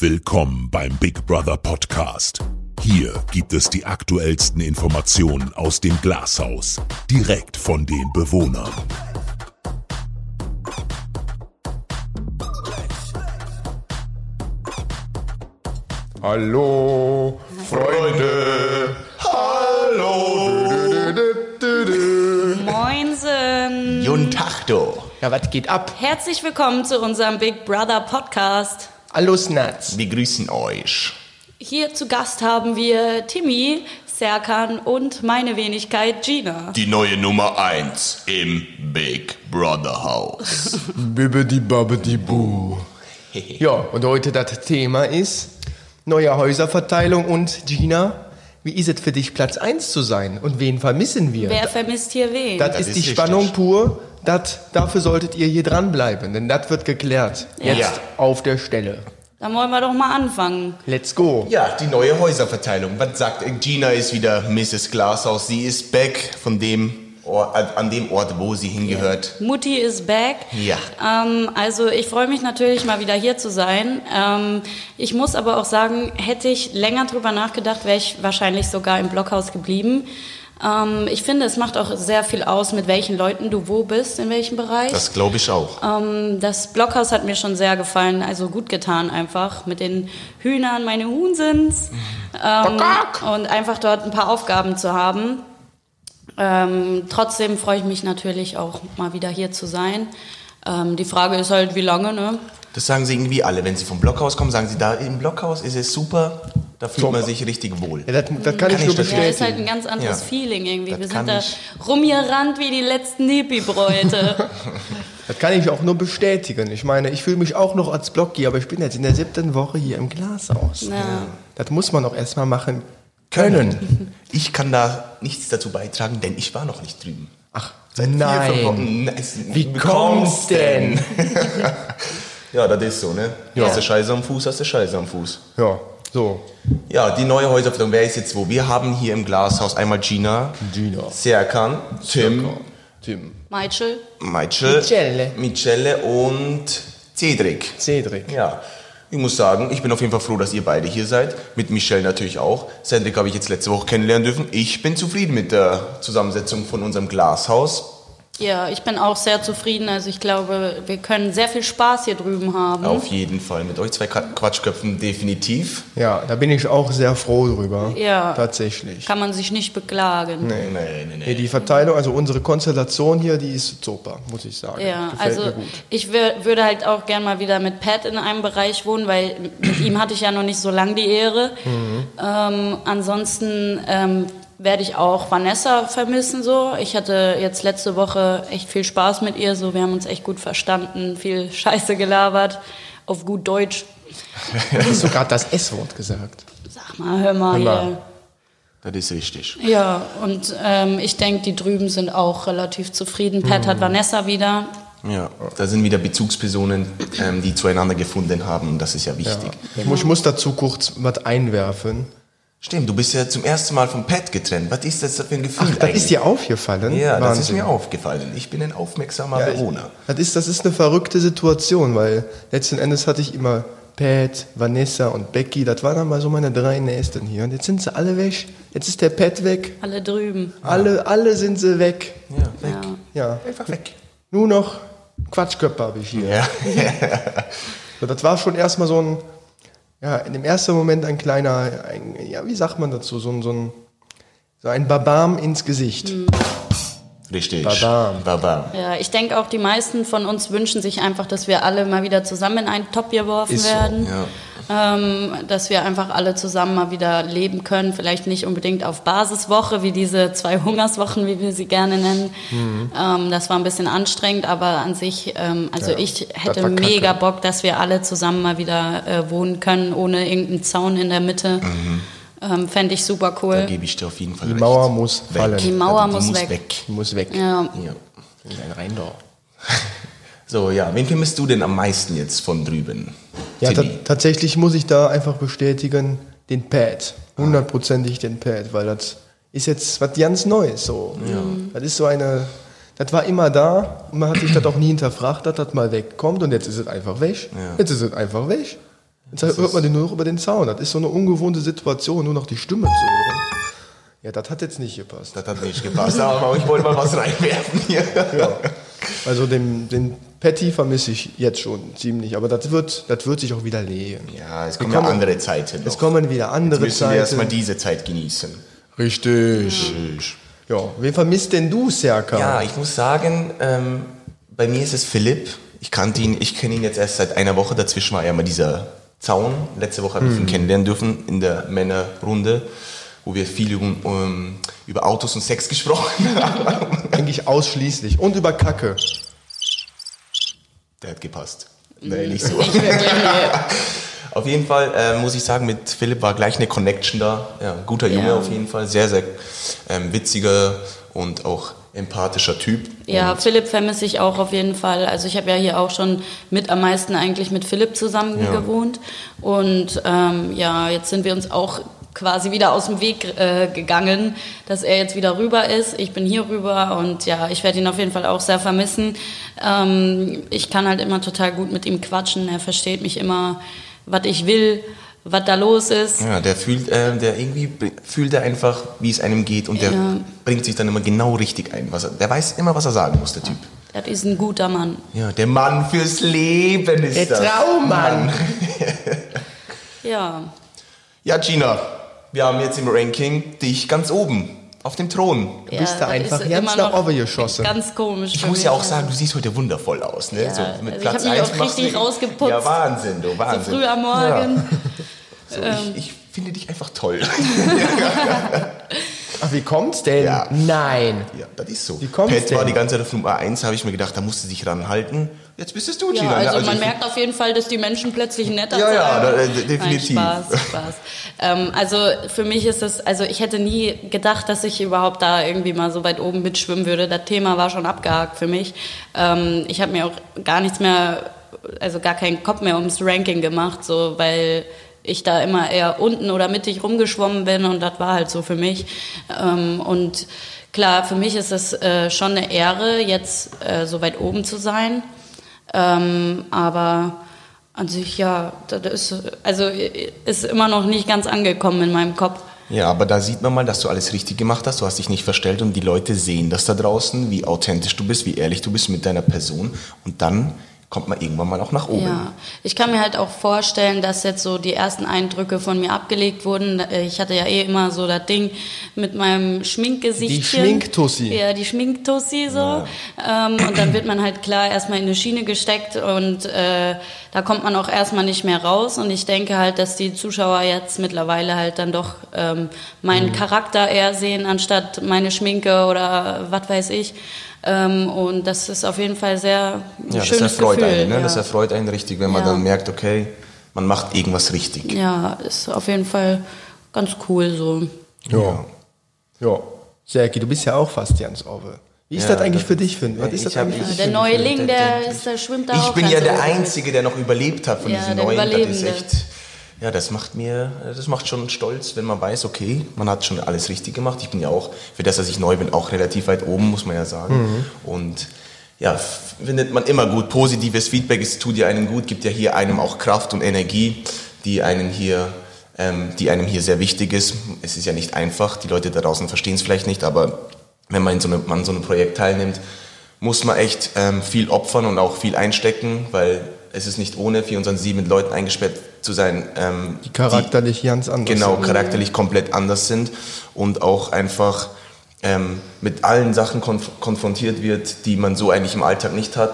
Willkommen beim Big Brother Podcast. Hier gibt es die aktuellsten Informationen aus dem Glashaus, direkt von den Bewohnern. Hallo, Freunde. Hallo. Moinsen! Du. Ja, was geht ab? Herzlich willkommen zu unserem Big Brother Podcast. Hallo, Snats. Wir grüßen euch. Hier zu Gast haben wir Timmy, Serkan und meine Wenigkeit Gina. Die neue Nummer 1 im Big Brother Haus. Bibbidi babbidi boo. Ja, und heute das Thema ist neue Häuserverteilung und Gina, wie ist es für dich, Platz 1 zu sein? Und wen vermissen wir? Wer vermisst hier wen? das, Das ist ist die richtig. Spannung pur. Das, dafür solltet ihr hier dranbleiben, denn das wird geklärt. Jetzt Ja. auf der Stelle. Dann wollen wir doch mal anfangen. Let's go. Ja, die neue Häuserverteilung. Was sagt Gina ist wieder Mrs. Glashaus. Sie ist back von dem Ort, an dem Ort, wo sie hingehört. Mutti is back. Ja. Ähm, also ich freue mich natürlich mal wieder hier zu sein. Ähm, ich muss aber auch sagen, hätte ich länger drüber nachgedacht, wäre ich wahrscheinlich sogar im Blockhaus geblieben. Ähm, ich finde, es macht auch sehr viel aus, mit welchen Leuten du wo bist, in welchem Bereich. Das glaube ich auch. Ähm, das Blockhaus hat mir schon sehr gefallen, also gut getan einfach mit den Hühnern, meine Huhn sind's. Ähm, und einfach dort ein paar Aufgaben zu haben. Ähm, trotzdem freue ich mich natürlich auch mal wieder hier zu sein. Ähm, die Frage ist halt, wie lange, ne? Das sagen sie irgendwie alle. Wenn sie vom Blockhaus kommen, sagen sie, da im Blockhaus ist es super. Da fühlt man sich richtig wohl. Ja, das, das kann, ich ich nur das- Ja, ist halt bestätigen. ein ganz anderes Ja. Feeling irgendwie. Das Wir kann sind da ich- rumgerannt wie die letzten Hippie-Bräute. Das kann ich auch nur bestätigen. Ich meine, ich fühle mich auch noch als Blocki, aber ich bin jetzt in der siebten Woche hier im Glashaus. ja. Das muss man auch erstmal machen können. Ich kann da nichts dazu beitragen, denn ich war noch nicht drüben. Ach, Vier, fünf nein. Wochen. Nice. Wie kommt's denn? Ja, das ist so, ne? Ja. Hast du Scheiße am Fuß, hast du Scheiße am Fuß. Ja, so. Ja, die neue Häuserverteilung, wer ist jetzt wo? Wir haben hier im Glashaus einmal Gina, Gina. Serkan, Tim, Tim. Michael, Michael, Michele. Michele und Cedric. Cedric. Ja, ich muss sagen, ich bin auf jeden Fall froh, dass ihr beide hier seid. Mit Michelle natürlich auch. Cedric habe ich jetzt letzte Woche kennenlernen dürfen. Ich bin zufrieden mit der Zusammensetzung von unserem Glashaus. Ja, ich bin auch sehr zufrieden. Also ich glaube, wir können sehr viel Spaß hier drüben haben. Auf jeden Fall. Mit euch zwei Qua- Quatschköpfen definitiv. Ja, da bin ich auch sehr froh drüber. Ja. Tatsächlich. Kann man sich nicht beklagen. Nee, nee, nee. Nee, nee. die Verteilung, also unsere Konstellation hier, die ist super, muss ich sagen. Ja, Gefällt also mir gut. ich wür würde halt auch gern mal wieder mit Pat in einem Bereich wohnen, weil mit ihm hatte ich ja noch nicht so lange die Ehre. Mhm. Ähm, ansonsten ähm, werde ich auch Vanessa vermissen so. Ich hatte jetzt letzte Woche echt viel Spaß mit ihr, so wir haben uns echt gut verstanden, viel Scheiße gelabert auf gut Deutsch. Hast du gerade das S-Wort gesagt? Sag mal, hör mal Hör mal. hier. Das ist richtig. Ja, und ähm, ich denke, die drüben sind auch relativ zufrieden. Pat Mhm. hat Vanessa wieder. Ja, da sind wieder Bezugspersonen, ähm, die zueinander gefunden haben. Und das ist ja wichtig. Ich, muss, ich muss dazu kurz was einwerfen. Stimmt, du bist ja zum ersten Mal vom Pet getrennt. Was ist das für ein Gefühl Ach, das eigentlich? ist dir aufgefallen? Ja, das ist Wahnsinn. mir aufgefallen. Ich bin ein aufmerksamer Ja, ich- Bewohner. Das ist, das ist eine verrückte Situation, weil letzten Endes hatte ich immer Pat, Vanessa und Becky. Das waren dann mal so meine drei Nächsten hier. Und jetzt sind sie alle weg. Jetzt ist der Pat weg. Alle drüben. Alle, alle sind sie weg. Ja, weg. Ja. Einfach weg. Nur noch Quatschköpfe habe ich hier. Ja. So, das war schon erstmal so ein, ja, in dem ersten Moment ein kleiner, ein, ja, wie sagt man dazu, so ein, so ein, so ein Babam ins Gesicht. Richtig. Babam. Babam. Ja, ich denke auch, die meisten von uns wünschen sich einfach, dass wir alle mal wieder zusammen in einen Topf geworfen Ist so, werden. Ja. Ähm, dass wir einfach alle zusammen mal wieder leben können. Vielleicht nicht unbedingt auf Basiswoche, wie diese zwei Hungerswochen, wie wir sie gerne nennen. Mhm. Ähm, das war ein bisschen anstrengend, aber an sich, ähm, also Ja, ich hätte mega Bock, dass wir alle zusammen mal wieder äh, wohnen können, ohne irgendeinen Zaun in der Mitte. Ähm, Fände ich super Da cool. gebe ich dir auf jeden Fall Die recht. Mauer muss Weg. fallen. Die Mauer Die muss, muss weg. weg. Die muss weg. Ja. Ja. In ein Rheindorf. So, ja. Wen vermisst du denn am meisten jetzt von drüben? Ja, ta tatsächlich muss ich da einfach bestätigen, den Pad. Hundertprozentig den Pad, weil das ist jetzt was ganz Neues. So. Das ist so eine, das war immer da und man hat sich das auch nie hinterfragt, dass das mal wegkommt und jetzt ist es einfach weg. Ja. Jetzt ist es einfach weg. Jetzt hört man den nur noch über den Zaun. Das ist so eine ungewohnte Situation, nur noch die Stimme zu hören. Ja, das hat jetzt nicht gepasst. Das hat nicht gepasst, aber ich wollte mal was reinwerfen hier. Ja. Also den, den Patty vermisse ich jetzt schon ziemlich, aber das wird, das wird sich auch wieder legen. Ja, es kommen ja andere Zeiten. Es kommen wieder andere Jetzt müssen Zeiten. wir erstmal diese Zeit genießen. Richtig. Ja, wen vermisst denn du, Serka? Ja, ich muss sagen, ähm, bei mir ist es Philipp. Ich kannte ihn, ich kenne ihn jetzt erst seit einer Woche. Dazwischen war ja mal dieser Zaun. Letzte Woche habe ich ihn kennenlernen dürfen in der Männerrunde, wo wir viel um, um, über Autos und Sex gesprochen haben. Eigentlich ausschließlich. Und über Kacke. Der hat gepasst. Nee, nicht so. Auf jeden Fall äh, muss ich sagen, mit Philipp war gleich eine Connection da. Ja, guter Junge Ja. auf jeden Fall. Sehr, sehr ähm, witziger und auch empathischer Typ. Ja, Und Philipp vermisse ich auch auf jeden Fall. Also ich habe ja hier auch schon mit am meisten eigentlich mit Philipp zusammen Ja. gewohnt. Und ähm, ja, jetzt sind wir uns auch quasi wieder aus dem Weg äh, gegangen, dass er jetzt wieder rüber ist. Ich bin hier rüber und ja, ich werde ihn auf jeden Fall auch sehr vermissen. Ähm, ich kann halt immer total gut mit ihm quatschen. Er versteht mich immer, was ich will, was da los ist. Ja, der fühlt, äh, der irgendwie fühlt er einfach, wie es einem geht und der Ja. bringt sich dann immer genau richtig ein. Was er, der weiß immer, was er sagen muss, der Typ. Das ist ein guter Mann. Ja, der Mann fürs Leben ist Der das. Traummann. Ja, Ja, Gina, wir haben jetzt im Ranking dich ganz oben auf dem Thron. Du bist ja, da das einfach ganz nach noch oben geschossen. Ganz komisch. Ich muss mich, ja auch sagen, du siehst heute wundervoll aus. Ne? Ja, so mit also ich Platz hab mich 1 auch richtig rausgeputzt. Ja, Wahnsinn, du, So Wahnsinn. früh am Morgen. So, ich, ich finde dich einfach toll. Ach, wie kommt's denn? Ja. Nein. ja, das ist so. Wie kommt's Pat war denn? die ganze Zeit auf Nummer 1, habe ich mir gedacht, da musst du dich ranhalten. Jetzt bist es du, Ja, Gina. ne? also, man ich- merkt auf jeden Fall, dass die Menschen plötzlich netter Ja, sind. ja, da- äh, definitiv. Nein, Spaß, Spaß. ähm, also für mich ist es, also ich hätte nie gedacht, dass ich überhaupt da irgendwie mal so weit oben mitschwimmen würde. Das Thema war schon abgehakt für mich. Ähm, ich habe mir auch gar nichts mehr, also gar keinen Kopf mehr ums Ranking gemacht, so weil ich da immer eher unten oder mittig rumgeschwommen bin und das war halt so für mich. Ähm, und klar, für mich ist es äh, schon eine Ehre, jetzt äh, so weit oben zu sein. Ähm, aber an sich, ja, das ist, also ist immer noch nicht ganz angekommen in meinem Kopf. Ja, aber da sieht man mal, dass du alles richtig gemacht hast. Du hast dich nicht verstellt und die Leute sehen das da draußen, wie authentisch du bist, wie ehrlich du bist mit deiner Person. Und dann kommt man irgendwann mal auch nach oben. Ja, ich kann mir halt auch vorstellen, dass jetzt so die ersten Eindrücke von mir abgelegt wurden. Ich hatte ja eh immer so das Ding mit meinem Schminkgesichtchen. Die Schminktussi. Ja, die Schminktussi so. Ähm, und dann wird man halt klar erstmal in eine Schiene gesteckt und äh, da kommt man auch erstmal nicht mehr raus. Und ich denke halt, dass die Zuschauer jetzt mittlerweile halt dann doch ähm, Mhm. meinen Charakter eher sehen, anstatt meine Schminke oder was weiß ich. Ähm, und das ist auf jeden Fall sehr ein Ja, das schönes erfreut Gefühl. einen, ne? ja. Das erfreut einen richtig, wenn man Ja. dann merkt, okay, man macht irgendwas richtig. Ja, ist auf jeden Fall ganz cool so. Ja. Ja. Serki, du bist ja auch fast Jans Ove. Wie ist Ja, das eigentlich das- für dich, Finn? Was ich ist das eigentlich? Der Neuling, der, ist, der schwimmt da Ich auch bin ja der. Einzige, der noch überlebt hat von Ja, diesen der neuen. Das ist echt, ja, das macht mir, das macht schon stolz, wenn man weiß, okay, man hat schon alles richtig gemacht. Ich bin ja auch, für das, dass ich neu bin, auch relativ weit oben, muss man ja sagen. Mhm. Und ja, findet man immer gut. Positives Feedback, es tut ja einem gut, gibt ja hier einem auch Kraft und Energie, die einen hier, ähm, die einem hier sehr wichtig ist. Es ist ja nicht einfach, die Leute da draußen verstehen es vielleicht nicht, aber wenn man in so, eine, man so einem Projekt teilnimmt, muss man echt ähm, viel opfern und auch viel einstecken, weil es ist nicht ohne 24-7 mit Leuten eingesperrt zu sein. Ähm, Die charakterlich ganz anders Genau, sind. charakterlich komplett anders sind und auch einfach ähm, mit allen Sachen konf konfrontiert wird, die man so eigentlich im Alltag nicht hat.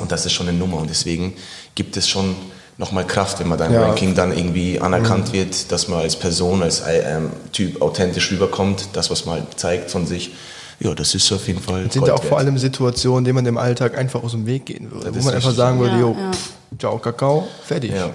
Und das ist schon eine Nummer. Und deswegen gibt es schon nochmal Kraft, wenn man da im Ja. Ranking dann irgendwie anerkannt wird, dass man als Person, als ähm, Typ authentisch rüberkommt, das, was man halt zeigt von sich. Ja, das ist auf jeden Fall. Das sind ja auch vor allem Situationen, denen man im Alltag einfach aus dem Weg gehen würde. Das Wo man einfach sagen würde, Ja, jo, ja. pff, ciao, Kakao, fertig. Ja.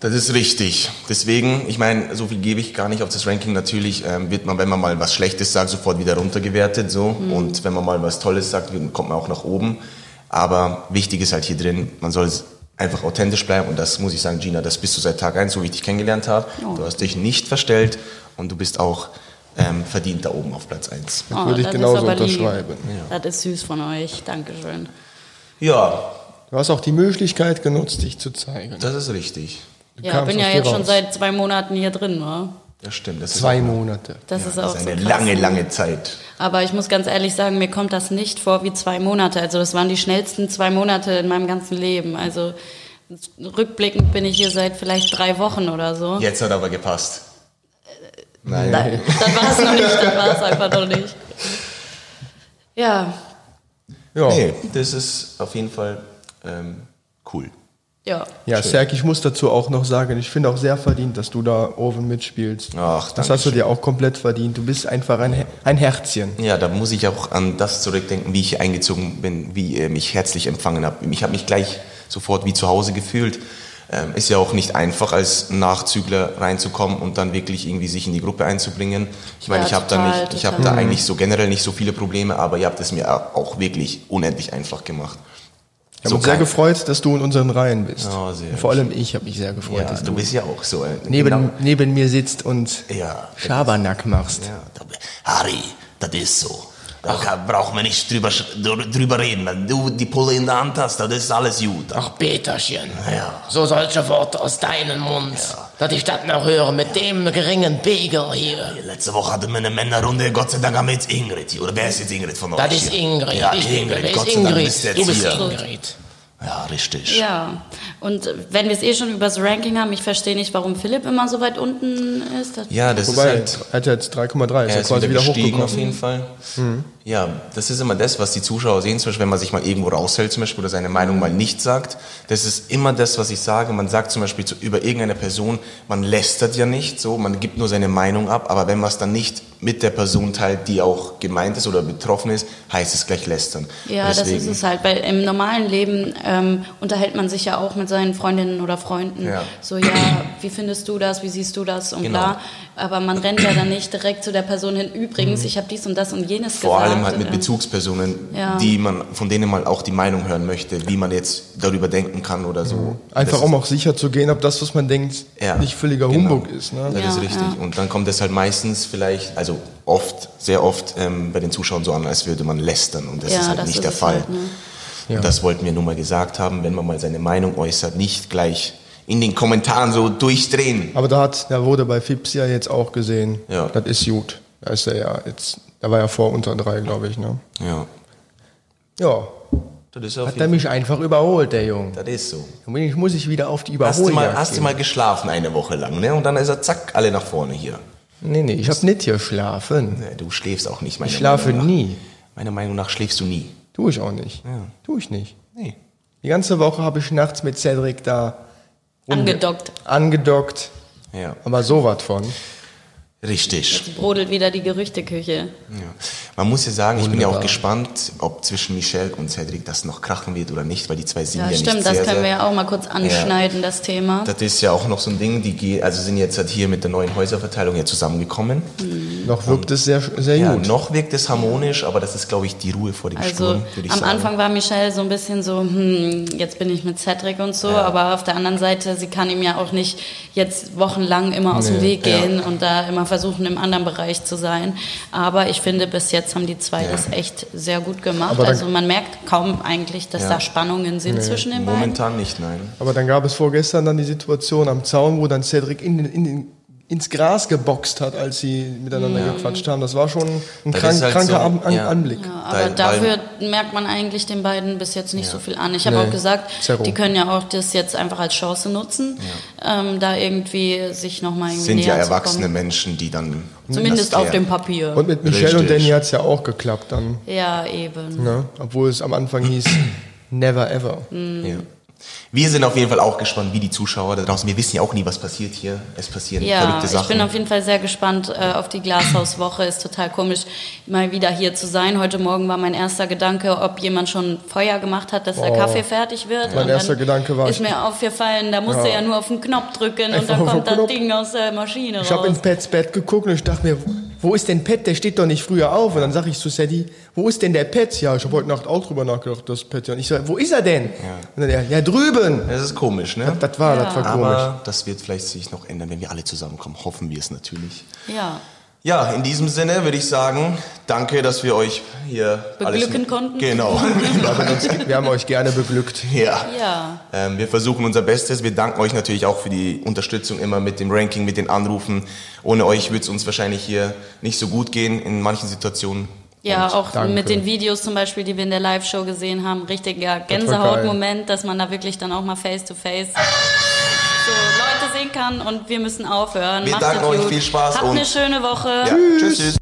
Das ist richtig. Deswegen, ich meine, so viel gebe ich gar nicht auf das Ranking. Natürlich ähm, wird man, wenn man mal was Schlechtes sagt, sofort wieder runtergewertet. So. Und wenn man mal was Tolles sagt, kommt man auch nach oben. Aber wichtig ist halt hier drin, man soll einfach authentisch bleiben. Und das muss ich sagen, Gina, das bist du seit Tag eins, so wie ich dich kennengelernt habe. Oh. Du hast dich nicht verstellt und du bist auch ähm, verdient da oben auf Platz eins. Das würde ich Oh, das ist genauso unterschreiben. Das ist süß von euch. Dankeschön. Ja, Du hast auch die Möglichkeit genutzt, dich zu zeigen. Das ist richtig. Du Ja, kamst bin ja jetzt schon raus. seit zwei Monaten hier drin, wa? Das stimmt. Das zwei ist, Monate. Das ist das auch ist so eine krass. lange, lange Zeit. Aber ich muss ganz ehrlich sagen, mir kommt das nicht vor wie zwei Monate. Also das waren die schnellsten zwei Monate in meinem ganzen Leben. Also rückblickend bin ich hier seit vielleicht drei Wochen oder so. Jetzt hat aber gepasst. Nein. Da, das war es noch nicht, das war es einfach noch nicht. Ja, Ja, Nee, das ist auf jeden Fall ähm, cool. ja. ja Serg, ich muss dazu auch noch sagen, ich finde auch sehr verdient, dass du da oben mitspielst. Ach, das hast du dir auch komplett verdient. Du bist einfach ein, ein Herzchen. Ja, da muss ich auch an das zurückdenken, wie ich eingezogen bin, wie ihr mich herzlich empfangen habt. Ich habe mich gleich sofort wie zu Hause gefühlt. Ähm, ist ja auch nicht einfach, als Nachzügler reinzukommen und dann wirklich irgendwie sich in die Gruppe einzubringen. Ich meine, Ja, ich habe da, total, nicht- ich hab total. da eigentlich so generell nicht so viele Probleme, aber ihr habt es mir auch wirklich unendlich einfach gemacht. Ich habe uns sehr kein- gefreut, dass du in unseren Reihen bist. Oh, sehr Vor allem ich habe mich sehr gefreut, Ja, dass du du bist ja auch so. neben, genau- neben mir sitzt und Ja, Schabernack machst. Ja, da- Harry, das ist so. Da kann, brauchen wir nicht drüber, drüber reden. Wenn du die Pulle in der Hand hast, dann ist alles gut. Ach, Peterchen. Ja. So solche Worte aus deinem Mund. Dass ich das noch höre mit dem geringen Pegel hier. Letzte Woche hatten wir eine Männerrunde. Gott sei Dank haben wir jetzt Ingrid hier. Oder wer ist jetzt Ingrid von euch? Das ist? Ingrid. Ja, ich bin Ingrid. Wer Gott sei Dank Ingrid? bist du Du jetzt bist hier. Ingrid. Ja, richtig. Ja, und wenn wir es eh schon über das Ranking haben, ich verstehe nicht, warum Philipp immer so weit unten ist. Das Ja, das Wobei, ist halt. er hat jetzt 3,3, ist Er ja ist quasi wieder wieder gestiegen hochgekommen. auf jeden Fall. Ja, das ist immer das, was die Zuschauer sehen, zum Beispiel, wenn man sich mal irgendwo raushält zum Beispiel oder seine Meinung mal nicht sagt. Das ist immer das, was ich sage. Man sagt zum Beispiel zu, über irgendeine Person, man lästert ja nicht so, man gibt nur seine Meinung ab, aber wenn man es dann nicht mit der Person teilt, die auch gemeint ist oder betroffen ist, heißt es gleich lästern. Ja, Und das ist es halt, weil im normalen Leben ähm, unterhält man sich ja auch mit seinen Freundinnen oder Freunden. Ja. So, ja, wie findest du das, wie siehst du das und Genau. bla. Aber man rennt ja dann nicht direkt zu der Person hin. Übrigens, ich habe dies und das und jenes Vor gesagt. allem halt mit Ähm, Bezugspersonen, Ja. die man, von denen man auch die Meinung hören möchte, wie man jetzt darüber denken kann oder so. Einfach Das um auch sicher zu gehen, ob das, was man denkt, Ja, nicht völliger genau. Humbug ist. Ne? Das Ja, ist richtig. ja. Und dann kommt es halt meistens vielleicht, also oft, sehr oft ähm, bei den Zuschauern so an, als würde man lästern. Und das Ja, ist halt das nicht ist der Fall. halt, ne? Das wollten wir nur mal gesagt haben, wenn man mal seine Meinung äußert, nicht gleich in den Kommentaren so durchdrehen. Aber da hat, da wurde bei Fips ja jetzt auch gesehen, Ja. das ist gut. Da ist er ja jetzt, da war er vor unter drei, glaube ich. Ne? Ja. Ja, Das ist, auf hat er mich einfach überholt, der Junge. das ist so. Ich muss ich wieder auf die Hast du, mal, hast du mal geschlafen eine Woche lang, ne? Und dann ist er zack, alle nach vorne hier. Nee, nee, ich habe nicht geschlafen. Nee, Du schläfst auch nicht, meiner Ich schlafe nie. Meiner Meinung nach schläfst du nie. Tue ich auch nicht. Tue ich nicht. Nee. Die ganze Woche habe ich nachts mit Cedric da Angedockt. angedockt. Ja, Aber so was von. richtig. Jetzt brodelt wieder die Gerüchteküche. Ja. Man muss ja sagen, ich bin ja auch gespannt, ob zwischen Michelle und Cedric das noch krachen wird oder nicht, weil die zwei sind Ja, ja, stimmt, nicht das sehr, können wir ja auch mal kurz anschneiden, das Thema. Das ist ja auch noch so ein Ding, die also sind jetzt halt hier mit der neuen Häuserverteilung ja zusammengekommen. Noch wirkt es sehr, sehr Ja, gut. noch wirkt es harmonisch, aber das ist, glaube ich, die Ruhe vor dem Also Sturm, würde ich am sagen. Anfang war Michelle so ein bisschen so, hm, jetzt bin ich mit Cedric und so, aber auf der anderen Seite, sie kann ihm ja auch nicht jetzt wochenlang immer aus dem Weg gehen und da immer versuchen, im anderen Bereich zu sein. Aber ich finde, bis jetzt haben die zwei das echt sehr gut gemacht. Also man merkt kaum eigentlich, dass Ja. da Spannungen sind zwischen den beiden. Momentan nicht, nein. Aber dann gab es vorgestern dann die Situation am Zaun, wo dann Cedric in, den- in, den- ins Gras geboxt hat, als sie miteinander gequatscht haben. Das war schon ein krank, halt kranker so, An An ja. Anblick. Ja, aber Weil- dafür merkt man eigentlich den beiden bis jetzt nicht so viel an. Ich habe Nee, auch gesagt, zero. die können ja auch das jetzt einfach als Chance nutzen, ähm, da irgendwie sich nochmal irgendwie Sind ja erwachsene. Menschen, die dann. Zumindest auf dem Papier. Und mit Michelle und Richtig. Danny hat es ja auch geklappt dann. ja, eben. Ne? Obwohl es am Anfang hieß, never ever. Ja. Wir sind auf jeden Fall auch gespannt, wie die Zuschauer da draußen. Wir wissen ja auch nie, was passiert hier. Es passieren Ja, verrückte ich Sachen. bin auf jeden Fall sehr gespannt äh, auf die Glashauswoche. Ist total komisch, mal wieder hier zu sein. Heute Morgen war mein erster Gedanke, ob jemand schon Feuer gemacht hat, dass der Oh. Kaffee fertig wird. Mein Und erster dann Gedanke war, Ist ich- mir aufgefallen, da musste Ja. ja nur auf den Knopf drücken und dann kommt das. Ding aus der Maschine Ich habe raus. in Pets Bett geguckt und ich dachte mir, wo ist denn Pet? Der steht doch nicht früher auf. Und dann sage ich zu Sadie, wo ist denn der Pet? Ja, ich habe heute Nacht auch drüber nachgedacht, das Pet. Ja. Und ich sage, wo ist er denn? Und dann er, ja, drüben. das ist komisch, ne? Das war, das war komisch. Aber das wird vielleicht sich noch ändern, wenn wir alle zusammenkommen. Hoffen wir es natürlich. Ja. Ja, in diesem Sinne würde ich sagen, danke, dass wir euch hier Beglücken alles konnten. Genau. Wir haben, uns, wir haben euch gerne beglückt. ja. Ja. Ähm, wir versuchen unser Bestes. Wir danken euch natürlich auch für die Unterstützung immer mit dem Ranking, mit den Anrufen. Ohne euch würde es uns wahrscheinlich hier nicht so gut gehen in manchen Situationen. Ja, Und auch danke. mit den Videos zum Beispiel, die wir in der Live-Show gesehen haben, richtiger. Gänsehautmoment, dass man da wirklich dann auch mal face-to-face so Leute sehen kann und wir müssen aufhören. Wir Macht danken euch, gut. viel Spaß Habt und- eine schöne Woche. Ja, tschüss. tschüss.